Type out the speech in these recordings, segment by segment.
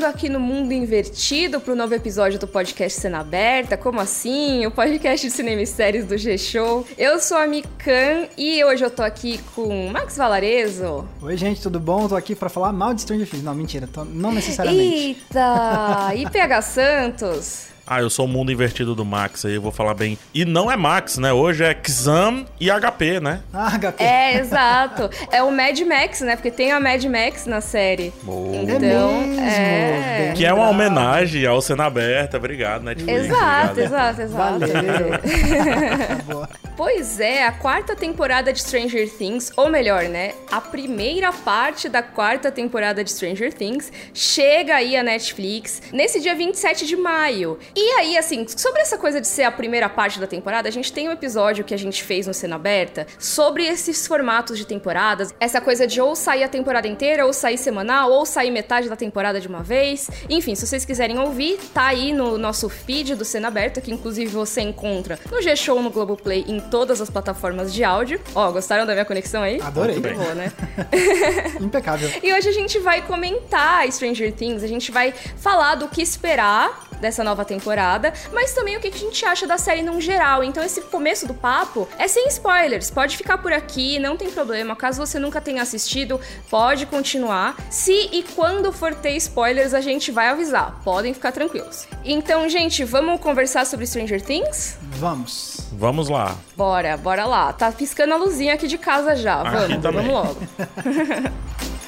Entrando aqui no mundo invertido para o novo episódio do podcast Cena Aberta, como assim? O podcast de cinema e séries do G-Show. Eu sou a Mikan e hoje eu tô aqui com Max Valarezo. Oi, gente, tudo bom? tô aqui para falar mal de Stranger Things. Não, mentira, tô, não necessariamente. Eita! E PH Santos? Ah, eu sou o mundo invertido do Max, aí eu vou falar bem. E não é Max, né? Hoje é Xam e HP, né? Ah, HP. É, exato. É o Mad Max, né? Porque tem a Mad Max na série. Boa. Então, É mesmo? é. Que é uma homenagem ao Cena Aberta. Obrigado, Netflix. Exato, exato, exato. Valeu. Boa. Pois é, a quarta temporada de Stranger Things, ou melhor, né, a primeira parte da quarta temporada de Stranger Things chega aí à Netflix nesse dia 27 de maio. E aí, assim, sobre essa coisa de ser a primeira parte da temporada, a gente tem um episódio que a gente fez no Cena Aberta sobre esses formatos de temporadas, essa coisa de ou sair a temporada inteira, ou sair semanal, ou sair metade da temporada de uma vez. Enfim, se vocês quiserem ouvir, tá aí no nosso feed do Cena Aberta, que inclusive você encontra no G-Show, no Globoplay, em todas as plataformas de áudio. Ó, gostaram da minha conexão aí? Adorei. Muito boa, né? Impecável. E hoje a gente vai comentar Stranger Things, a gente vai falar do que esperar dessa nova temporada, mas também o que a gente acha da série num geral. Então esse começo do papo é sem spoilers, pode ficar por aqui, não tem problema. Caso você nunca tenha assistido, pode continuar. Se e quando for ter spoilers, a gente vai avisar. Podem ficar tranquilos. Então, gente, vamos conversar sobre Stranger Things? Vamos. Vamos lá. Bora, bora lá. Tá piscando a luzinha aqui de casa já. Aqui Vamos, também. vamos logo.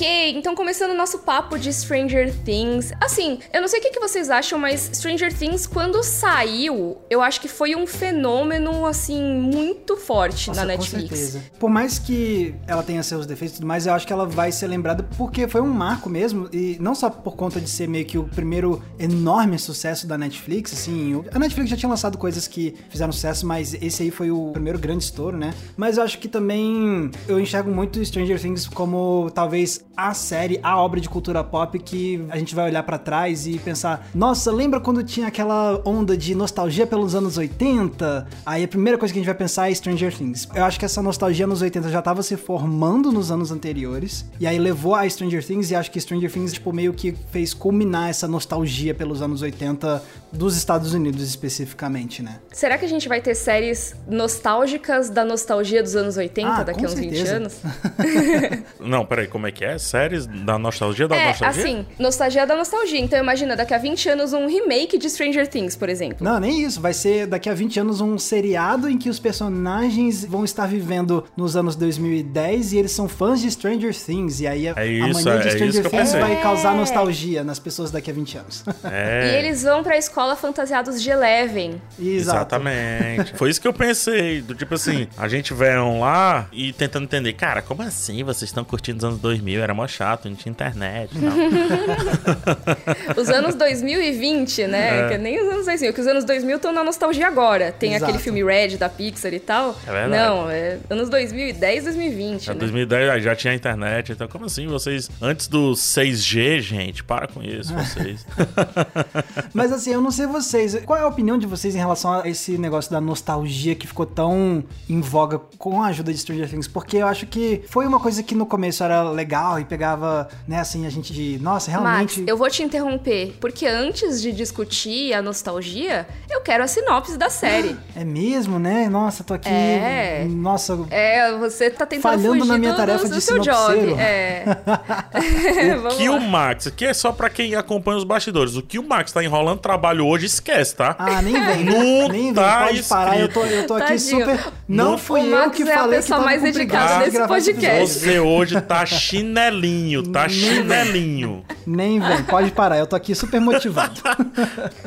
Ok, então começando o nosso papo de Stranger Things. Assim, eu não sei o que vocês acham, mas Stranger Things, quando saiu, eu acho que foi um fenômeno, assim, muito forte Nossa, na com Netflix. certeza. Por mais que ela tenha seus defeitos e tudo mais, eu acho que ela vai ser lembrada porque foi um marco mesmo, e não só por conta de ser meio que o primeiro enorme sucesso da Netflix, assim, a Netflix já tinha lançado coisas que fizeram sucesso, mas esse aí foi o primeiro grande estouro, né? Mas eu acho que também eu enxergo muito Stranger Things como talvez a série, a obra de cultura pop que a gente vai olhar pra trás e pensar, nossa, lembra quando tinha aquela onda de nostalgia pelos anos 80? Aí a primeira coisa que a gente vai pensar é Stranger Things. Eu acho que essa nostalgia nos 80 já tava se formando nos anos anteriores, e aí levou a Stranger Things, e acho que Stranger Things, tipo, meio que fez culminar essa nostalgia pelos anos 80 dos Estados Unidos especificamente, né? Será que a gente vai ter séries nostálgicas da nostalgia dos anos 80 Ah, daqui a uns 20 certeza. anos? Não, peraí, como é que é? Séries da nostalgia da é, nostalgia? assim, nostalgia da nostalgia. Então imagina, daqui a 20 anos um remake de Stranger Things, por exemplo. Não, nem isso. Vai ser daqui a 20 anos um seriado em que os personagens vão estar vivendo nos anos 2010 e eles são fãs de Stranger Things. E aí a, É a isso, mania é de isso Stranger Things vai causar nostalgia nas pessoas daqui a 20 anos. É. E eles vão pra escola fantasiados de Eleven. Exato. Exatamente. Foi isso que eu pensei. Do tipo assim, a gente vão lá e tentando entender. Cara, como assim vocês estão curtindo os anos 2000? Era mó chato, não tinha internet. Não. Os anos 2020, né? É. Que nem os anos 2000, que os anos 2000 estão na nostalgia agora. Tem Exato. aquele filme Red da Pixar e tal. É verdade. Não, é anos 2010, 2020, Já né? 2010 aí já tinha internet. Então, como assim vocês. Antes do 6G, gente, para com isso, vocês. Mas assim, eu não sei vocês. Qual é a opinião de vocês em relação a esse negócio da nostalgia que ficou tão em voga com a ajuda de Stranger Things? Porque eu acho que foi uma coisa que no começo era legal e pegava, né, assim, a gente de. Nossa, realmente. Max, eu vou te interromper, porque antes de discutir a nostalgia, eu quero a sinopse da série. É mesmo, né? Nossa, tô aqui. É. Nossa. É, você tá tentando Falhando fugir na minha do, tarefa do, de do seu sinopseiro. job. É. Vamos que lá. o Max, aqui é só pra quem acompanha os bastidores. O que o Max tá enrolando trabalho hoje, esquece, tá? Ah, nem vem. Não nem vem. tá Pode parar. Eu tô, eu tô aqui Tadinho. super. Não Não- fui O eu Max que é a falei que pessoa tava mais dedicada preguiça de desse gravar esse podcast. Você hoje tá chinelinho, tá chinelinho. Nem vem. Pode parar. Eu tô aqui super motivado.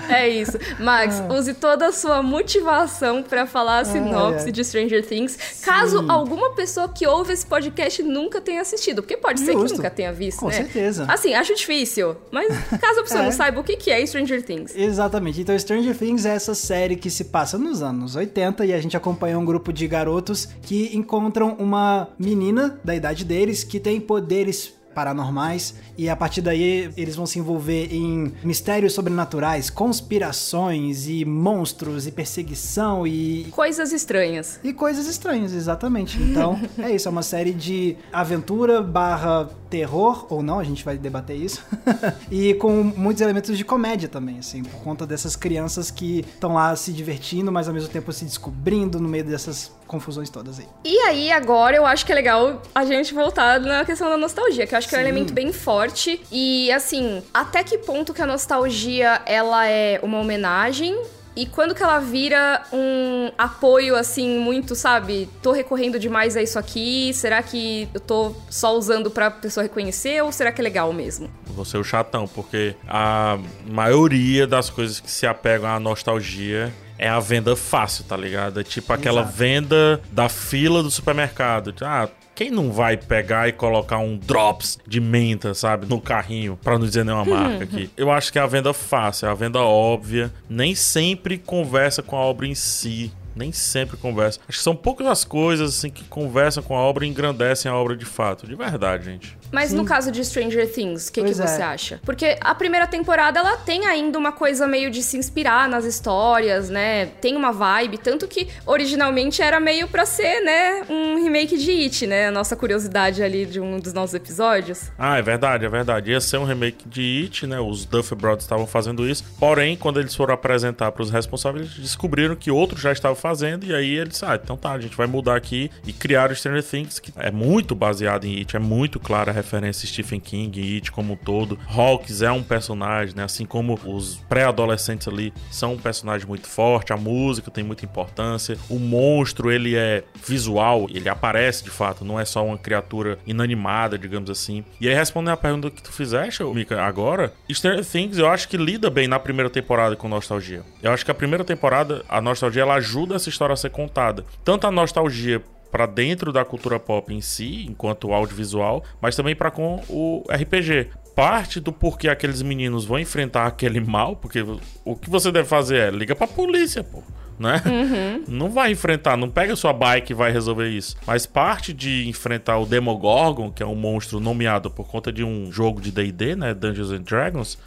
É isso. Max, Ah. use toda a sua motivação pra falar a sinopse ai. de Stranger Things. Caso alguma pessoa que ouve esse podcast nunca tenha assistido. Porque pode ser que Justo. nunca tenha visto, Com né? certeza. Assim, acho difícil. Mas caso a pessoa É. não saiba o que que é Stranger Things. Exatamente. Então, Stranger Things é essa série que se passa nos anos 80 e a gente acompanha um grupo de garotos que encontram uma menina da idade deles que tem poderes paranormais. E a partir daí eles vão se envolver em mistérios sobrenaturais, conspirações e monstros e perseguição e. Coisas estranhas. E coisas estranhas, exatamente. Então, é isso, é uma série de aventura barra terror, ou não, a gente vai debater isso. e com muitos elementos de comédia também, assim, por conta dessas crianças que estão lá se divertindo, mas ao mesmo tempo se descobrindo no meio dessas confusões todas aí. E aí, agora eu acho que é legal a gente voltar na questão da nostalgia, que eu acho que Sim. é um elemento bem forte. E assim, até que ponto que a nostalgia ela é uma homenagem e quando que ela vira um apoio, assim, muito, sabe? Tô recorrendo demais a isso aqui. Será que eu tô só usando pra pessoa reconhecer ou será que é legal mesmo? Você é o chatão, porque a maioria das coisas que se apegam à nostalgia é a venda fácil, tá ligado? É tipo aquela Exato. venda da fila do supermercado. Ah, quem não vai pegar e colocar um drops de menta, sabe, no carrinho, para não dizer nenhuma marca aqui? Eu acho que é a venda fácil, é a venda óbvia, nem sempre conversa com a obra em si nem sempre conversa. Acho que são poucas as coisas assim que conversam com a obra e engrandecem a obra de fato. De verdade, gente. Mas Sim. no caso de Stranger Things, o que, que é. você acha? Porque a primeira temporada ela tem ainda uma coisa meio de se inspirar nas histórias, né? Tem uma vibe, tanto que originalmente era meio pra ser, né, um remake de It, né? A nossa curiosidade ali de um dos nossos episódios. Ah, é verdade, é verdade. Ia ser um remake de It, né? Os Duffer Brothers estavam fazendo isso. Porém, quando eles foram apresentar para os responsáveis, eles descobriram que outros já estavam fazendo e aí eles, ah, então tá, a gente vai mudar aqui e criar o Stranger Things, que é muito baseado em It, é muito clara a referência Stephen King e It como um todo. Hawks é um personagem, né? Assim como os pré-adolescentes ali são um personagem muito forte, a música tem muita importância, o monstro ele é visual, ele aparece de fato, não é só uma criatura inanimada, digamos assim. E aí respondendo a pergunta que tu fizeste, Mika, agora, Stranger Things eu acho que lida bem na primeira temporada com nostalgia. Eu acho que a primeira temporada, a nostalgia ela ajuda essa história a ser contada. Tanto a nostalgia para dentro da cultura pop em si, enquanto audiovisual, mas também para com o RPG. Parte do porquê aqueles meninos vão enfrentar aquele mal, porque o que você deve fazer é liga pra polícia, pô. Né? Uhum. Não vai enfrentar, não pega sua bike e vai resolver isso. Mas parte de enfrentar o Demogorgon, que é um monstro nomeado por conta de um jogo de D&D, né, Dungeons and Dragons,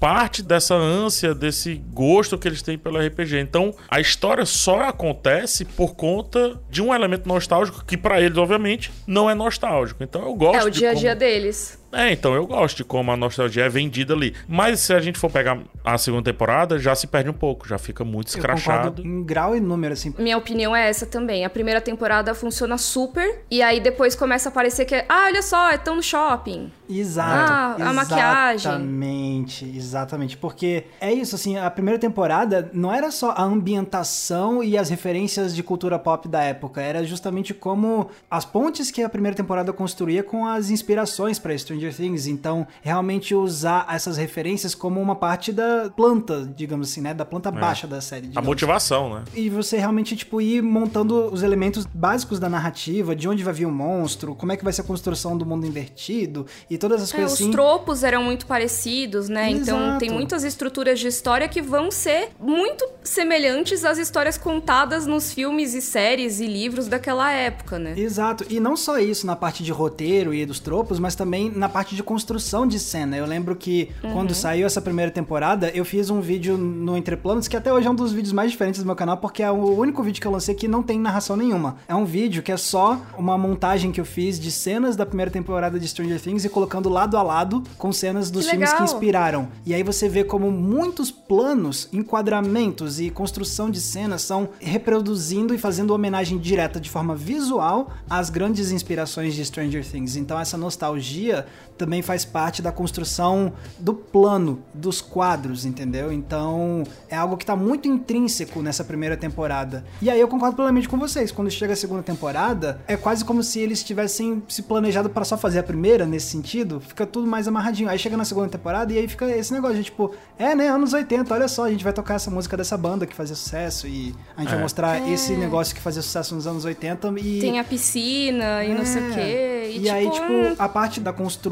parte dessa ânsia, desse gosto que eles têm pelo RPG. Então, a história só acontece por conta de um elemento nostálgico que para eles, obviamente, não é nostálgico. Então, eu gosto É o dia a dia como... deles. É, então eu gosto de como a nostalgia é vendida ali. Mas se a gente for pegar a segunda temporada, já se perde um pouco, já fica muito escrachado. em grau e número, assim. Minha opinião é essa também. A primeira temporada funciona super, e aí depois começa a aparecer que, ah, olha só, é tão no shopping. Exato. Ah, a maquiagem. Exatamente, exatamente. Porque é isso, assim, a primeira temporada não era só a ambientação e as referências de cultura pop da época, era justamente como as pontes que a primeira temporada construía com as inspirações para Stranger Stranger Things. Então, realmente usar essas referências como uma parte da planta, digamos assim, né? Da planta é. baixa da série. A motivação, né? E você realmente, tipo, ir montando os elementos básicos da narrativa, de onde vai vir o monstro, como é que vai ser a construção do mundo invertido e todas as é, coisas os assim. Os tropos eram muito parecidos, né? Exato. Então, tem muitas estruturas de história que vão ser muito semelhantes às histórias contadas nos filmes e séries e livros daquela época, né? Exato. E não só isso na parte de roteiro e dos tropos, mas também na parte de construção de cena. Eu lembro que uhum. quando saiu essa primeira temporada, eu fiz um vídeo no Entreplanos, que até hoje é um dos vídeos mais diferentes do meu canal, porque é o único vídeo que eu lancei que não tem narração nenhuma. É um vídeo que é só uma montagem que eu fiz de cenas da primeira temporada de Stranger Things e colocando lado a lado com cenas dos que filmes legal. que inspiraram. E aí você vê como muitos planos, enquadramentos e construção de cenas são reproduzindo e fazendo homenagem direta de forma visual às grandes inspirações de Stranger Things. Então essa nostalgia também faz parte da construção do plano, dos quadros, entendeu? Então é algo que está muito intrínseco nessa primeira temporada. E aí eu concordo plenamente com vocês. Quando chega a segunda temporada, é quase como se eles tivessem se planejado para só fazer a primeira nesse sentido. Fica tudo mais amarradinho. Aí chega na segunda temporada e aí fica esse negócio de tipo, é, né, anos 80, olha só, a gente vai tocar essa música dessa banda que fazia sucesso e a gente é. vai mostrar é. esse negócio que fazia sucesso nos anos 80 e. Tem a piscina e é. não sei o é. quê. E, E tipo, aí, tipo, hum, a parte da construção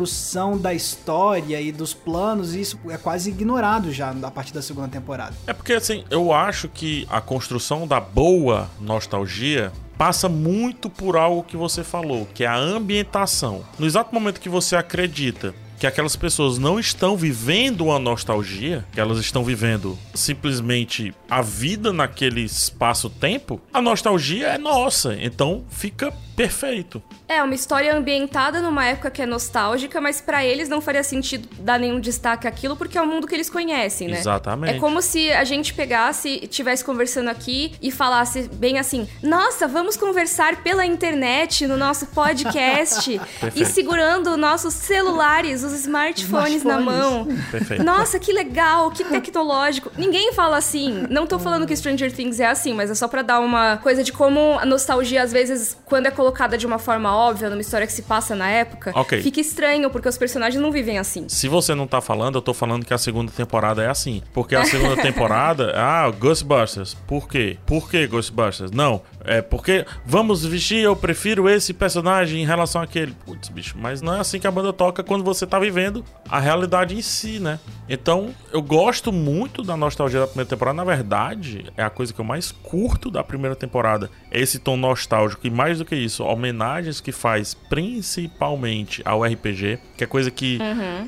da história e dos planos, isso é quase ignorado já a partir da segunda temporada. É porque, assim, eu acho que a construção da boa nostalgia passa muito por algo que você falou, que é a ambientação. No exato momento que você acredita que aquelas pessoas não estão vivendo uma nostalgia, que elas estão vivendo simplesmente a vida naquele espaço-tempo, a nostalgia é nossa. Então fica perfeito. É uma história ambientada numa época que é nostálgica, mas pra eles não faria sentido dar nenhum destaque àquilo porque é o mundo que eles conhecem, né? Exatamente. É como se a gente pegasse, estivesse conversando aqui e falasse bem assim: "Nossa, vamos conversar pela internet no nosso podcast e segurando nossos celulares, os smartphones, na mão". Perfeito. Nossa, que legal, que tecnológico. Ninguém fala assim. Não tô falando que Stranger Things é assim, mas é só pra dar uma coisa de como a nostalgia, às vezes, quando é colocada de uma forma óbvia, numa história que se passa na época, Ok. fica estranho, porque os personagens não vivem assim. Se você não tá falando, eu tô falando que a segunda temporada é assim. Porque a segunda temporada, ah, Ghostbusters. Por quê? Por que Ghostbusters? Não, é porque vamos vestir, eu prefiro esse personagem em relação àquele. Putz, bicho, mas não é assim que a banda toca quando você tá vivendo a realidade em si, né? Então, eu gosto muito da nostalgia da primeira temporada. Na verdade, é a coisa que eu mais curto da primeira temporada. É esse tom nostálgico. E mais do que isso, homenagens que faz principalmente ao RPG, que é coisa que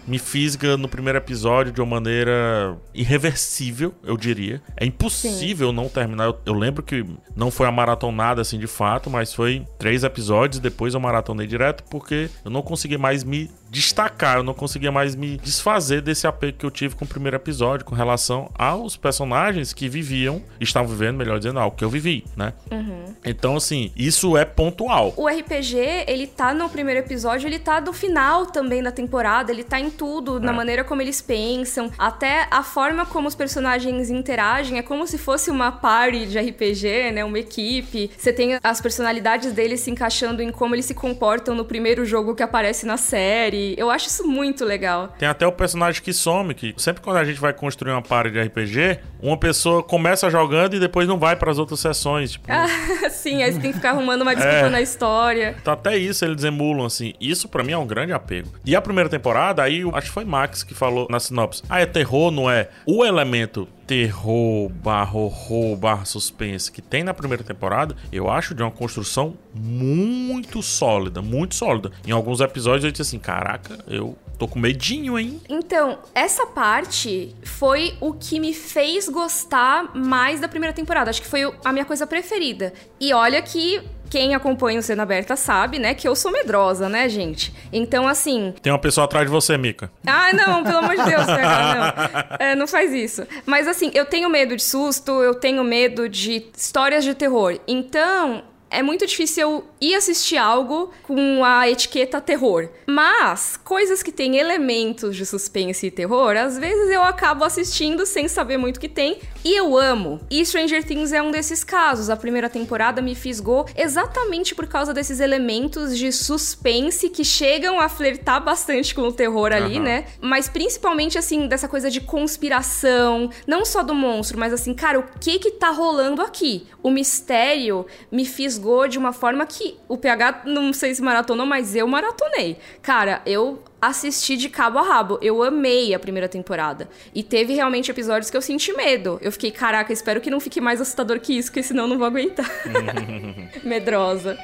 me fisga no primeiro episódio de uma maneira irreversível, eu diria. É impossível não terminar. Eu, eu lembro que não foi a maratonada assim de fato, mas foi três episódios. Depois eu maratonei direto porque eu não consegui mais me destacar, eu não conseguia mais me desfazer desse apego que eu tive com o primeiro episódio com relação aos personagens que viviam, estavam vivendo, melhor dizendo, ao que eu vivi, né? Então, assim, isso é pontual. O RPG, ele tá no primeiro episódio, ele tá do final também da temporada, ele tá em tudo, na É. maneira como eles pensam, até a forma como os personagens interagem, é como se fosse uma party de RPG, né, uma equipe. Você tem as personalidades deles se encaixando em como eles se comportam no primeiro jogo que aparece na série. Eu acho isso muito legal. Tem até o personagem que some, que sempre quando a gente vai construir uma party de RPG, uma pessoa começa jogando e depois não vai para as outras sessões. Tipo, Sim, aí você tem que ficar arrumando uma desculpa É. na história. Tá até isso eles emulam, assim. Isso pra mim é um grande apego. E a primeira temporada, aí eu acho que foi Max que falou na sinopse. Ah, é terror, não é? O elemento terror, barra horror, barra suspense que tem na primeira temporada, eu acho de uma construção muito sólida, muito sólida. Em alguns episódios eu disse assim, caraca, eu tô com medinho, hein? Então, essa parte foi o que me fez gostar mais da primeira temporada. Acho que foi a minha coisa preferida. E olha que quem acompanha o Cena Aberta sabe, né, que eu sou medrosa, né, gente? Então, assim, Tem uma pessoa atrás de você, Mika. ah, não, pelo amor de Deus, PH, não. É, não faz isso. Mas assim, eu tenho medo de susto, eu tenho medo de histórias de terror. Então, é muito difícil eu ir assistir algo com a etiqueta terror. Mas, coisas que têm elementos de suspense e terror, às vezes eu acabo assistindo sem saber muito o que tem. E eu amo. E Stranger Things é um desses casos. A primeira temporada me fisgou exatamente por causa desses elementos de suspense que chegam a flertar bastante com o terror ali, Aham. né? Mas principalmente, assim, dessa coisa de conspiração. Não só do monstro, mas assim, cara, o que que tá rolando aqui? O mistério me fisgou de uma forma que o PH, não sei se maratonou, mas eu maratonei. Cara, eu assisti de cabo a rabo. Eu amei a primeira temporada. E teve realmente episódios que eu senti medo. Eu fiquei, caraca, espero que não fique mais assustador que isso, porque senão eu não vou aguentar. Medrosa.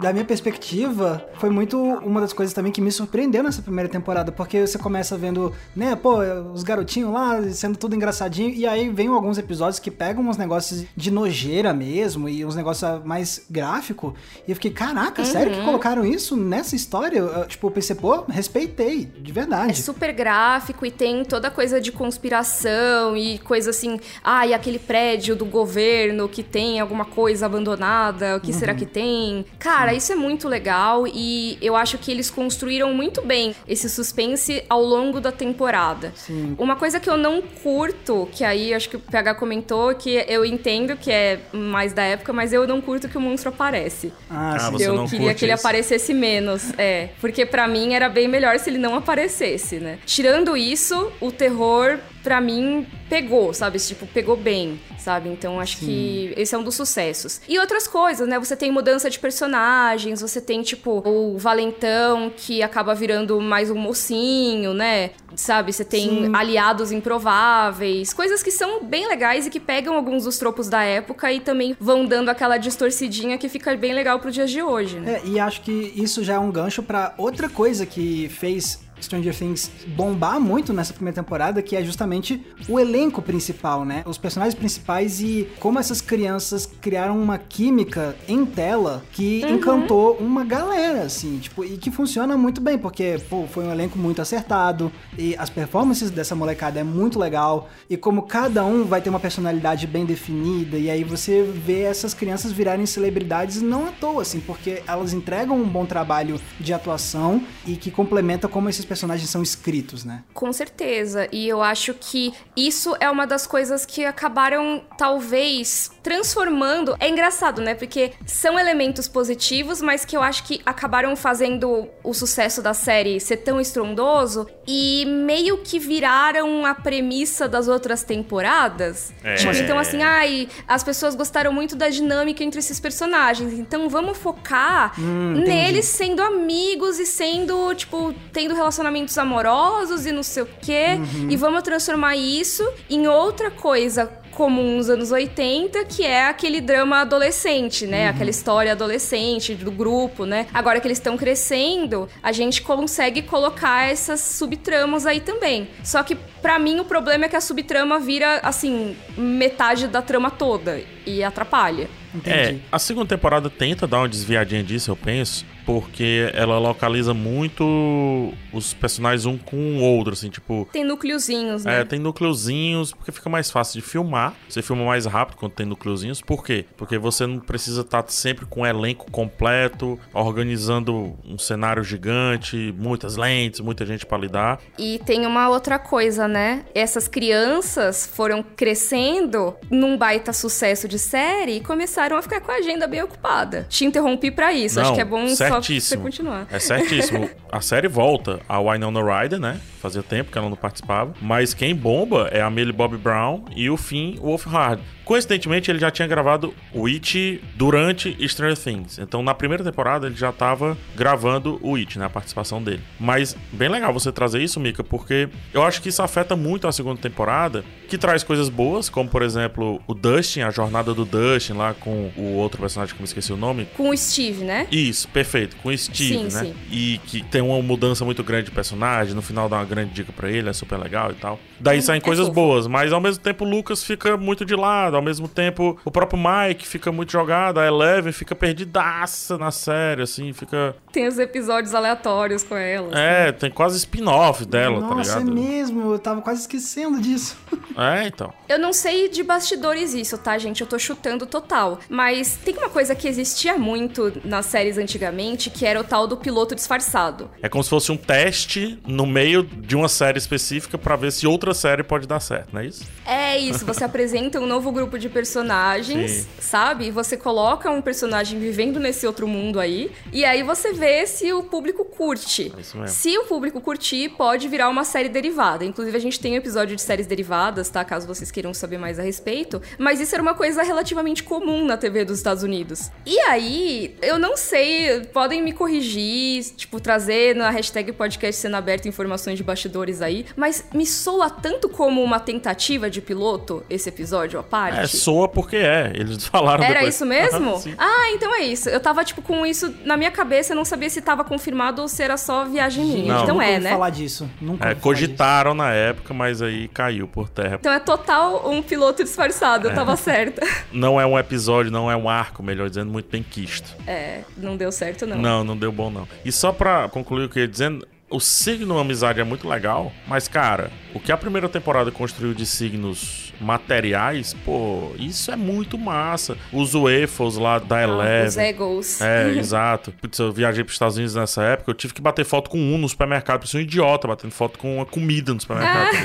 Da minha perspectiva, foi muito uma das coisas também que me surpreendeu nessa primeira temporada, porque você começa vendo, né, pô, os garotinhos lá sendo tudo engraçadinho, e aí vem alguns episódios que pegam uns negócios de nojeira mesmo, e uns negócios mais gráfico, e eu fiquei, caraca, sério que colocaram isso nessa história? Eu, tipo, eu pensei, pô, respeitei, de É verdade. super gráfico e tem toda coisa de conspiração e coisa assim. Ah, e aquele prédio do governo que tem alguma coisa abandonada, o que será que tem? Cara, isso é muito legal e eu acho que eles construíram muito bem esse suspense ao longo da temporada. Sim. Uma coisa que eu não curto, que aí acho que o PH comentou, que eu entendo que é mais da época, mas eu não curto que o monstro aparece. Ah, Ah, sim. você eu não queria curte que ele isso? aparecesse menos, é. Porque pra mim era bem melhor se ele não aparecesse, né? Tirando isso, o terror pra mim, pegou, sabe? Tipo, pegou bem, sabe? Então acho Sim. que esse é um dos sucessos. E outras coisas, né? Você tem mudança de personagens, você tem, tipo, o Valentão que acaba virando mais um mocinho, né? Sabe? Você tem Sim. aliados improváveis, coisas que são bem legais e que pegam alguns dos tropos da época e também vão dando aquela distorcidinha que fica bem legal pro dias de hoje, né? É, e acho que isso já é um gancho para outra coisa que fez Stranger Things bombar muito nessa primeira temporada, que é justamente o elenco principal, né? Os personagens principais e como essas crianças criaram uma química em tela que uhum. encantou uma galera, assim, tipo, e que funciona muito bem, porque, pô, foi um elenco muito acertado e as performances dessa molecada é muito legal e como cada um vai ter uma personalidade bem definida e aí você vê essas crianças virarem celebridades não à toa, assim, porque elas entregam um bom trabalho de atuação e que complementa como esses personagens são escritos, né? Com certeza. E eu acho que isso é uma das coisas que acabaram, talvez, transformando. É engraçado, né? Porque são elementos positivos, mas que eu acho que acabaram fazendo o sucesso da série ser tão estrondoso e meio que viraram a premissa das outras temporadas. É. Tipo, então, assim, ai, as pessoas gostaram muito da dinâmica entre esses personagens. Então vamos focar hum, neles sendo amigos e sendo, tipo, tendo relacionamentos amorosos e não sei o quê. Uhum. E vamos transformar isso em outra coisa comum nos anos 80, que é aquele drama adolescente, né? Uhum. Aquela história adolescente do grupo, né? Agora que eles estão crescendo, a gente consegue colocar essas subtramas aí também. Só que para mim o problema é que a subtrama vira assim metade da trama toda e atrapalha. Entendi. É, a segunda temporada tenta dar uma desviadinha disso, eu penso, porque ela localiza muito os personagens um com o outro, assim, tipo. Tem núcleozinhos, né? É, tem núcleozinhos, porque fica mais fácil de filmar. Você filma mais rápido quando tem núcleozinhos. Por quê? Porque você não precisa estar sempre com o um elenco completo, organizando um cenário gigante, muitas lentes, muita gente para lidar. E tem uma outra coisa, né? Essas crianças foram crescendo num baita sucesso de série e começaram a ficar com a agenda bem ocupada. Te interrompi para isso, não, acho que é bom certíssimo. Só você continuar. É certíssimo. a série volta a Winona Ryder, né? Fazia tempo que ela não participava. Mas quem bomba é a Millie Bobby Brown e o Finn Wolfhard. Coincidentemente, ele já tinha gravado o It durante Stranger Things. Então, na primeira temporada, ele já estava gravando o It, né? A participação dele. Mas, bem legal você trazer isso, Mika, porque eu acho que isso afeta muito a segunda temporada, que traz coisas boas, como, por exemplo, o Dustin, a jornada do Dustin lá com o outro personagem que eu me esqueci o nome. Com o Steve, né? Isso, perfeito. Com o Steve, sim, né? Sim. E que tem uma mudança muito grande de personagem, no final dá uma grande dica para ele, é super legal e tal. Daí hum, saem é coisas fofo. boas, mas ao mesmo tempo o Lucas fica muito de lado, ao mesmo tempo o próprio Mike fica muito jogado, a Eleven fica perdidaça na série, assim, fica... Tem os episódios aleatórios com ela. É, assim. tem quase spin-off dela, Nossa, tá ligado? Nossa, é mesmo, eu tava quase esquecendo disso. É, então. Eu não sei de bastidores isso, tá, gente? Eu tô chutando total. Mas tem uma coisa que existia muito nas séries antigamente, que era o tal do piloto disfarçado. É como se fosse um teste no meio de uma série específica para ver se outra série pode dar certo, não é isso? É isso, você apresenta um novo grupo de personagens, Sim. sabe? E você coloca um personagem vivendo nesse outro mundo aí, e aí você vê se o público curte. É isso mesmo. Se o público curtir, pode virar uma série derivada. Inclusive, a gente tem um episódio de séries derivadas, tá? Caso vocês queiram saber mais a respeito. Mas isso era uma coisa relativamente comum na TV dos Estados Unidos. E aí, eu não sei, podem me corrigir, tipo, trazer na hashtag podcast sendo aberto informações de bastidores aí, mas me soa tanto como uma tentativa de piloto esse episódio à parte. É, soa porque é. Eles falaram Era depois. isso mesmo? ah, então é isso. Eu tava, tipo, com isso na minha cabeça, eu não sabia se tava confirmado ou se era só viagem minha. Não. Então é, né? falar disso. Nunca é, cogitaram disso. na época, mas aí caiu por terra. Então é total um piloto disfarçado, é. eu tava certa. Não é um episódio, não é um arco, melhor dizendo, muito bem quisto. É, não deu certo não. Não, não deu bom não. E só pra concluir o que eu ia dizendo, o signo amizade é muito legal, mas cara, o que a primeira temporada construiu de signos materiais, pô, isso é muito massa. Os UEFOs lá da ah, Eleven. Os Egos. É, exato. Putz, eu viajei para os Estados Unidos nessa época, eu tive que bater foto com um no supermercado, porque eu um idiota batendo foto com uma comida no supermercado.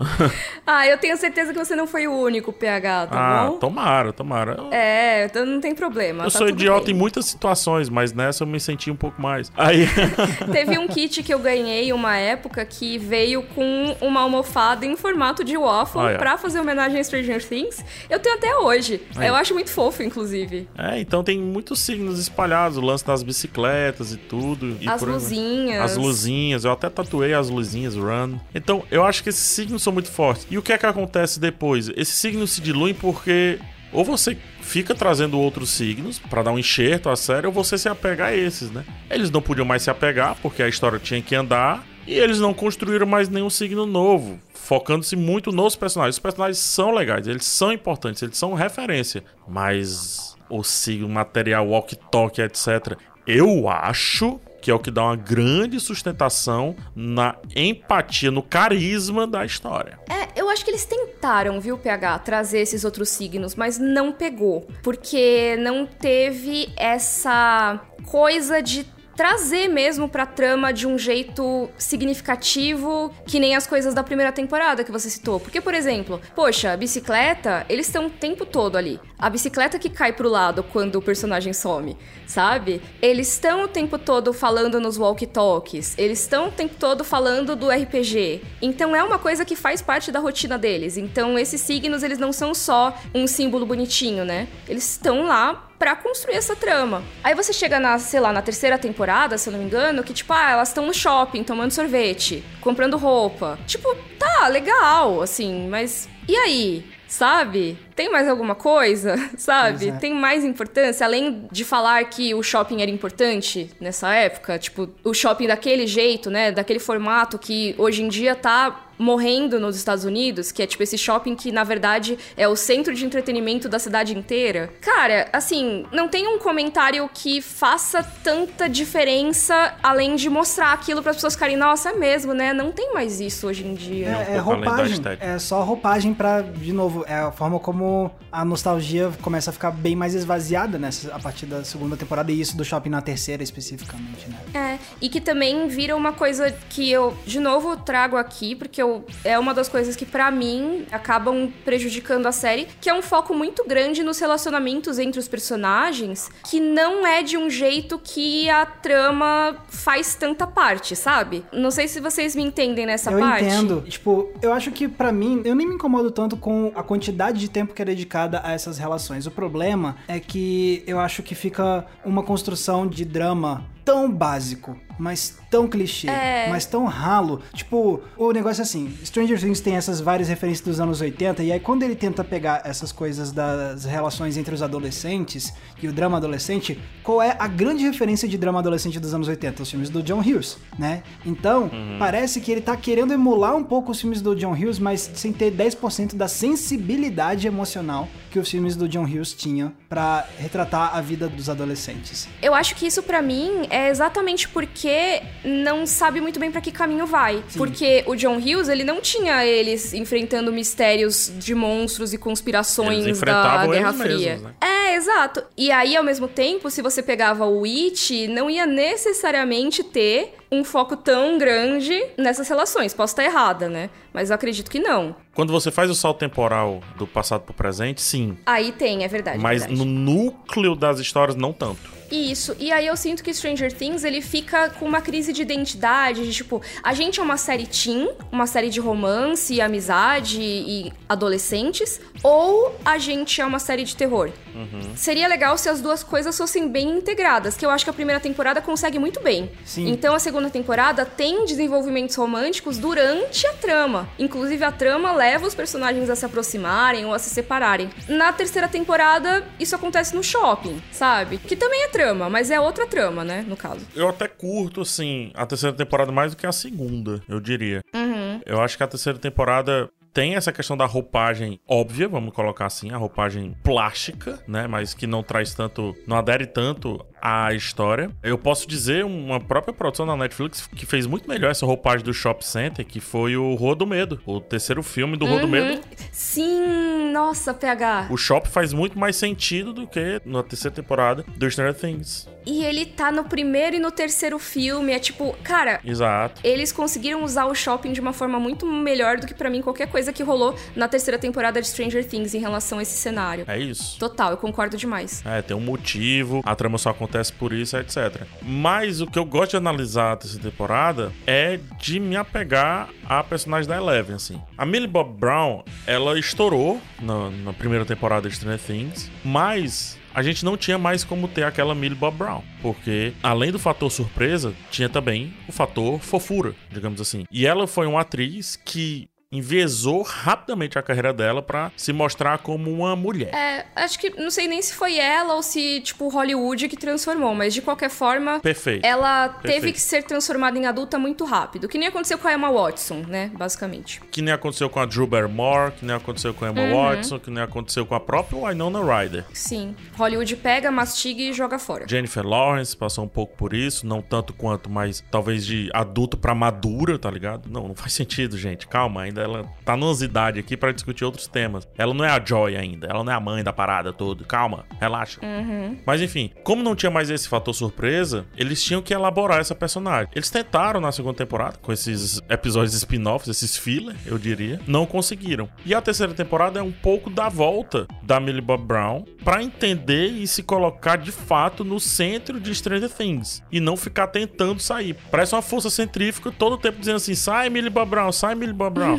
Ah. ah, eu tenho certeza que você não foi o único, PH, tá ah, bom? tomara, tomara. É, então não tem problema. Eu tá sou idiota bem. em muitas situações, mas nessa eu me senti um pouco mais. Aí... Teve um kit que eu ganhei uma época que veio com com uma almofada em formato de waffle Olha. pra fazer homenagem a Stranger Things. Eu tenho até hoje. Aí. Eu acho muito fofo, inclusive. É, então tem muitos signos espalhados, o lance das bicicletas e tudo. e As luzinhas. As luzinhas, eu até tatuei as luzinhas, run. Então, eu acho que esses signos são muito fortes. E o que é que acontece depois? Esses signos se diluem porque ou você fica trazendo outros signos pra dar um enxerto à série, ou você se apega a esses, né? Eles não podiam mais se apegar porque a história tinha que andar. E eles não construíram mais nenhum signo novo, focando-se muito nos personagens. Os personagens são legais, eles são importantes, eles são referência. Mas o signo, material, walk-talk, etc. Eu acho que é o que dá uma grande sustentação na empatia, no carisma da história. É, eu acho que eles tentaram, viu, PH, trazer esses outros signos, mas não pegou. Porque não teve essa coisa de trazer mesmo pra trama de um jeito significativo, que nem as coisas da primeira temporada que você citou. Porque, por exemplo, poxa, a bicicleta, eles estão o tempo todo ali. A bicicleta que cai pro lado quando o personagem some, sabe? Eles estão o tempo todo falando nos walkie-talkies, eles estão o tempo todo falando do RPG. Então é uma coisa que faz parte da rotina deles. Então esses signos, eles não são só um símbolo bonitinho, né? Eles estão lá pra construir essa trama. Aí você chega na, sei lá, na terceira temporada, se eu não me engano, que tipo, ah, elas estão no shopping tomando sorvete, comprando roupa. Tipo, tá, legal, assim, mas e aí? Sabe? Tem mais alguma coisa? Sabe? É. Tem mais importância? Além de falar que o shopping era importante nessa época, tipo, o shopping daquele jeito, né? Daquele formato que hoje em dia tá morrendo nos Estados Unidos, que é tipo esse shopping que na verdade é o centro de entretenimento da cidade inteira. Cara, assim, não tem um comentário que faça tanta diferença além de mostrar aquilo para as pessoas ficarem, nossa, é mesmo, né? Não tem mais isso hoje em dia. É, é roupagem. É só roupagem pra, de novo, é a forma como a nostalgia começa a ficar bem mais esvaziada nessa, a partir da segunda temporada, e isso do shopping na terceira especificamente, né? É, e que também vira uma coisa que eu, de novo, trago aqui, porque eu, é uma das coisas que, pra mim, acabam prejudicando a série, que é um foco muito grande nos relacionamentos entre os personagens, que não é de um jeito que a trama faz tanta parte, sabe? Não sei se vocês me entendem nessa eu parte. entendo. Tipo, eu acho que pra mim, eu nem me incomodo tanto com a quantidade de tempo que é dedicada a essas relações. O problema é que eu acho que fica uma construção de drama tão básico, mas tão clichê, É. mas tão ralo. Tipo, o negócio é assim, Stranger Things tem essas várias referências dos anos 80 e aí quando ele tenta pegar essas coisas das relações entre os adolescentes e o drama adolescente, qual é a grande referência de drama adolescente dos anos 80? Os filmes do John Hughes, né? Então, parece que ele tá querendo emular um pouco os filmes do John Hughes, mas sem ter 10% da sensibilidade emocional que os filmes do John Hughes tinham pra retratar a vida dos adolescentes. Eu acho que isso pra mim é exatamente porque não sabe muito bem pra que caminho vai. Porque o John Hughes, ele não tinha eles enfrentando mistérios de monstros e conspirações da Guerra Fria. mesmos, né? É, exato. E aí, ao mesmo tempo, se você pegava o It, não ia necessariamente ter um foco tão grande nessas relações. Posso estar errada, né? Mas eu acredito que não. Quando você faz o salto temporal do passado pro presente, sim. Aí tem, é verdade. é Mas verdade. no núcleo das histórias, não tanto. Isso, e aí eu sinto que Stranger Things ele fica com uma crise de identidade, de tipo, a gente é uma série teen, uma série de romance, amizade e adolescentes, ou a gente é uma série de terror. Seria legal se as duas coisas fossem bem integradas, que eu acho que a primeira temporada consegue muito bem. Sim. Então a segunda temporada tem desenvolvimentos românticos durante a trama. Inclusive a trama leva os personagens a se aproximarem ou a se separarem. Na terceira temporada, isso acontece no shopping, sabe? Que também é trama, mas é outra trama, né, no caso. Eu até curto, assim, a terceira temporada mais do que a segunda, eu diria. Eu acho que a terceira temporada tem essa questão da roupagem óbvia, vamos colocar assim, a roupagem plástica, né? Mas que não traz tanto, não adere tanto à história. Eu posso dizer uma própria produção da Netflix que fez muito melhor essa roupagem do Shop Center, que foi o Rua do Medo, o terceiro filme do Rua do Medo. Sim, nossa, PH. O Shop faz muito mais sentido do que na terceira temporada do Stranger Things. E ele tá no primeiro e no terceiro filme. É tipo, cara. Exato. Eles conseguiram usar o shopping de uma forma muito melhor do que para mim qualquer coisa que rolou na terceira temporada de Stranger Things em relação a esse cenário. É isso. Total, eu concordo demais. É, tem um motivo, a trama só acontece por isso, etc. Mas o que eu gosto de analisar dessa temporada é de me apegar a personagem da Eleven, assim. A Millie Bob Brown, ela estourou na, na primeira temporada de Stranger Things, mas a gente não tinha mais como ter aquela Millie Bob Brown. Porque, além do fator surpresa, tinha também o fator fofura, digamos assim. E ela foi uma atriz que envezou rapidamente a carreira dela para se mostrar como uma mulher. É, acho que não sei nem se foi ela ou se, tipo, Hollywood que transformou, mas de qualquer forma. Perfeito. Ela Perfeito. teve que ser transformada em adulta muito rápido. Que nem aconteceu com a Emma Watson, né? Basicamente. Que nem aconteceu com a Drew Barrymore, que nem aconteceu com a Emma Uhum. Watson, que nem aconteceu com a própria Winona Ryder. Sim. Hollywood pega, mastiga e joga fora. Jennifer Lawrence passou um pouco por isso, não tanto quanto, mas talvez de adulto pra madura, tá ligado? Não, não faz sentido, gente. Calma, ainda ela tá idade aqui pra discutir outros temas. Ela não é a Joy ainda, ela não é a mãe da parada toda. Calma, relaxa. Mas enfim, como não tinha mais esse fator surpresa, eles tinham que elaborar essa personagem. Eles tentaram na segunda temporada, com esses episódios spin-offs, esses filler, eu diria, não conseguiram. E a terceira temporada é um pouco da volta da Millie Bob Brown pra entender e se colocar de fato no centro de Stranger Things e não ficar tentando sair. Parece uma força centrífuga todo o tempo dizendo assim: sai Millie Bob Brown, sai Millie Bob Brown.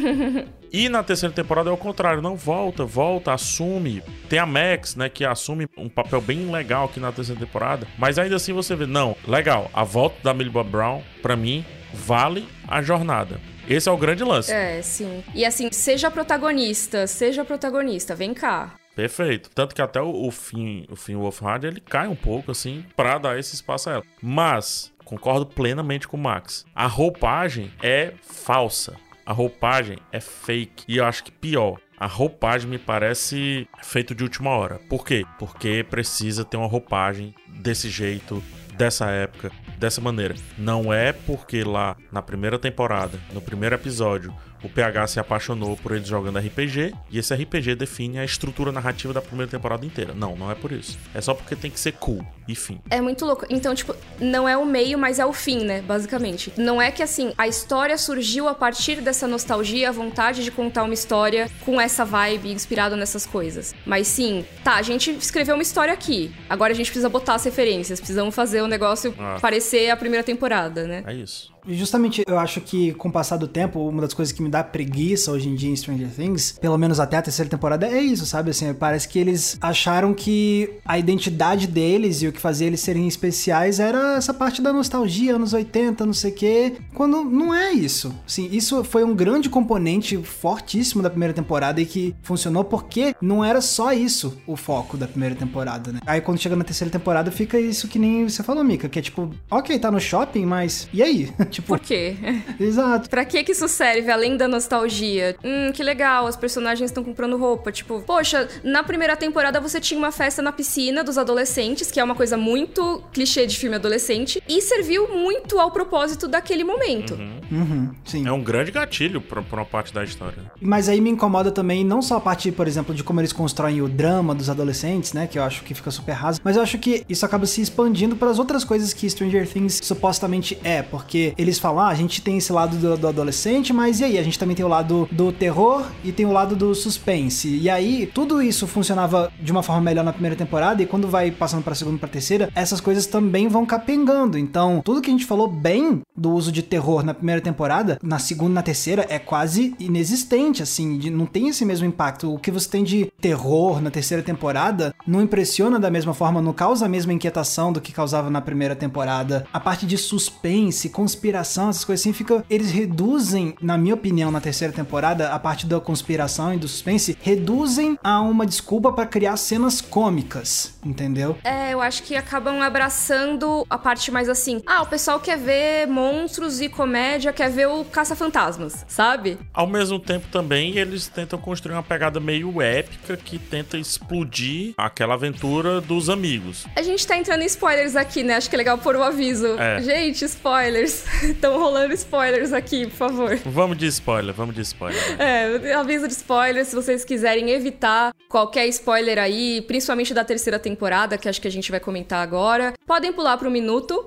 E na terceira temporada é o contrário, não volta, volta, assume. Tem a Max, né, que assume um papel bem legal aqui na terceira temporada, mas ainda assim você vê, não, legal, a volta da Millie Bob Brown, pra mim, vale a jornada. Esse é o grande lance. É, sim. E assim, seja protagonista, seja protagonista, vem cá. Perfeito. Tanto que até o, o fim, o fim Wolfhard, ele cai um pouco assim pra dar esse espaço a ela. Mas concordo plenamente com o Max. A roupagem é falsa. A roupagem é fake. E eu acho que pior. A roupagem me parece feito de última hora. Por quê? Porque precisa ter uma roupagem desse jeito, dessa época, dessa maneira. Não é porque lá na primeira temporada, no primeiro episódio, o PH se apaixonou por eles jogando RPG e esse RPG define a estrutura narrativa da primeira temporada inteira. Não, não é por isso. É só porque tem que ser cool. E fim. É muito louco. Então, tipo, não é o meio, mas é o fim, né? Basicamente. Não é que assim, a história surgiu a partir dessa nostalgia, a vontade de contar uma história com essa vibe inspirado nessas coisas. Mas sim, tá, a gente escreveu uma história aqui. Agora a gente precisa botar as referências, precisamos fazer o negócio Ah. parecer a primeira temporada, né? É isso. Justamente, eu acho que com o passar do tempo, uma das coisas que me dá preguiça hoje em dia em Stranger Things, pelo menos até a terceira temporada, é isso, sabe? Assim, parece que eles acharam que a identidade deles e o que fazia eles serem especiais era essa parte da nostalgia, anos 80, não sei o quê, quando não é isso. Assim, isso foi um grande componente fortíssimo da primeira temporada e que funcionou porque não era só isso o foco da primeira temporada, né? Aí quando chega na terceira temporada fica isso que nem você falou, Mika, que é tipo, ok, tá no shopping, mas e aí? tipo, Por quê? exato. Pra que que isso serve, além da nostalgia? Hum, que legal, os personagens estão comprando roupa. Tipo, poxa, na primeira temporada você tinha uma festa na piscina dos adolescentes, que é uma coisa muito clichê de filme adolescente, e serviu muito ao propósito daquele momento. Uhum, sim. É um grande gatilho pra, pra uma parte da história. Mas aí me incomoda também não só a parte, por exemplo, de como eles constroem o drama dos adolescentes, né? Que eu acho que fica super raso. Mas eu acho que isso acaba se expandindo para as outras coisas que Stranger Things supostamente é. Porque eles falam, ah, a gente tem esse lado do, do adolescente, mas e aí? A gente também tem o lado do terror e tem o lado do suspense. E aí, tudo isso funcionava de uma forma melhor na primeira temporada. E quando vai passando pra segunda e pra terceira, essas coisas também vão capengando. Então, tudo que a gente falou bem do uso de terror na primeira temporada, na segunda e na terceira, é quase inexistente, assim, de- não tem esse mesmo impacto. O que você tem de terror na terceira temporada não impressiona da mesma forma, não causa a mesma inquietação do que causava na primeira temporada. A parte de suspense, conspiração, essas coisas assim, fica. Eles reduzem, na minha opinião, na terceira temporada, a parte da conspiração e do suspense, reduzem a uma desculpa pra criar cenas cômicas, entendeu? É, eu acho que acabam abraçando a parte mais assim. Ah, o pessoal quer ver monstros e comédia, quer ver o Caça-Fantasmas, sabe? Ao mesmo tempo também eles tentam construir uma pegada meio épica que tenta explodir aquela aventura dos amigos. A gente tá entrando em spoilers aqui, né? Acho que é legal pôr o aviso. É. Gente, spoilers. Estão rolando spoilers aqui, por favor. Vamos de spoiler, vamos de spoiler. É, aviso de spoiler, se vocês quiserem evitar qualquer spoiler aí, principalmente da terceira temporada, que acho que a gente vai comentar agora, podem pular pro minuto.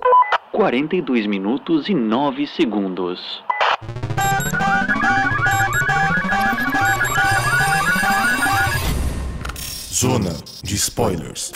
42 minutos e 9 segundos. Zona de spoilers.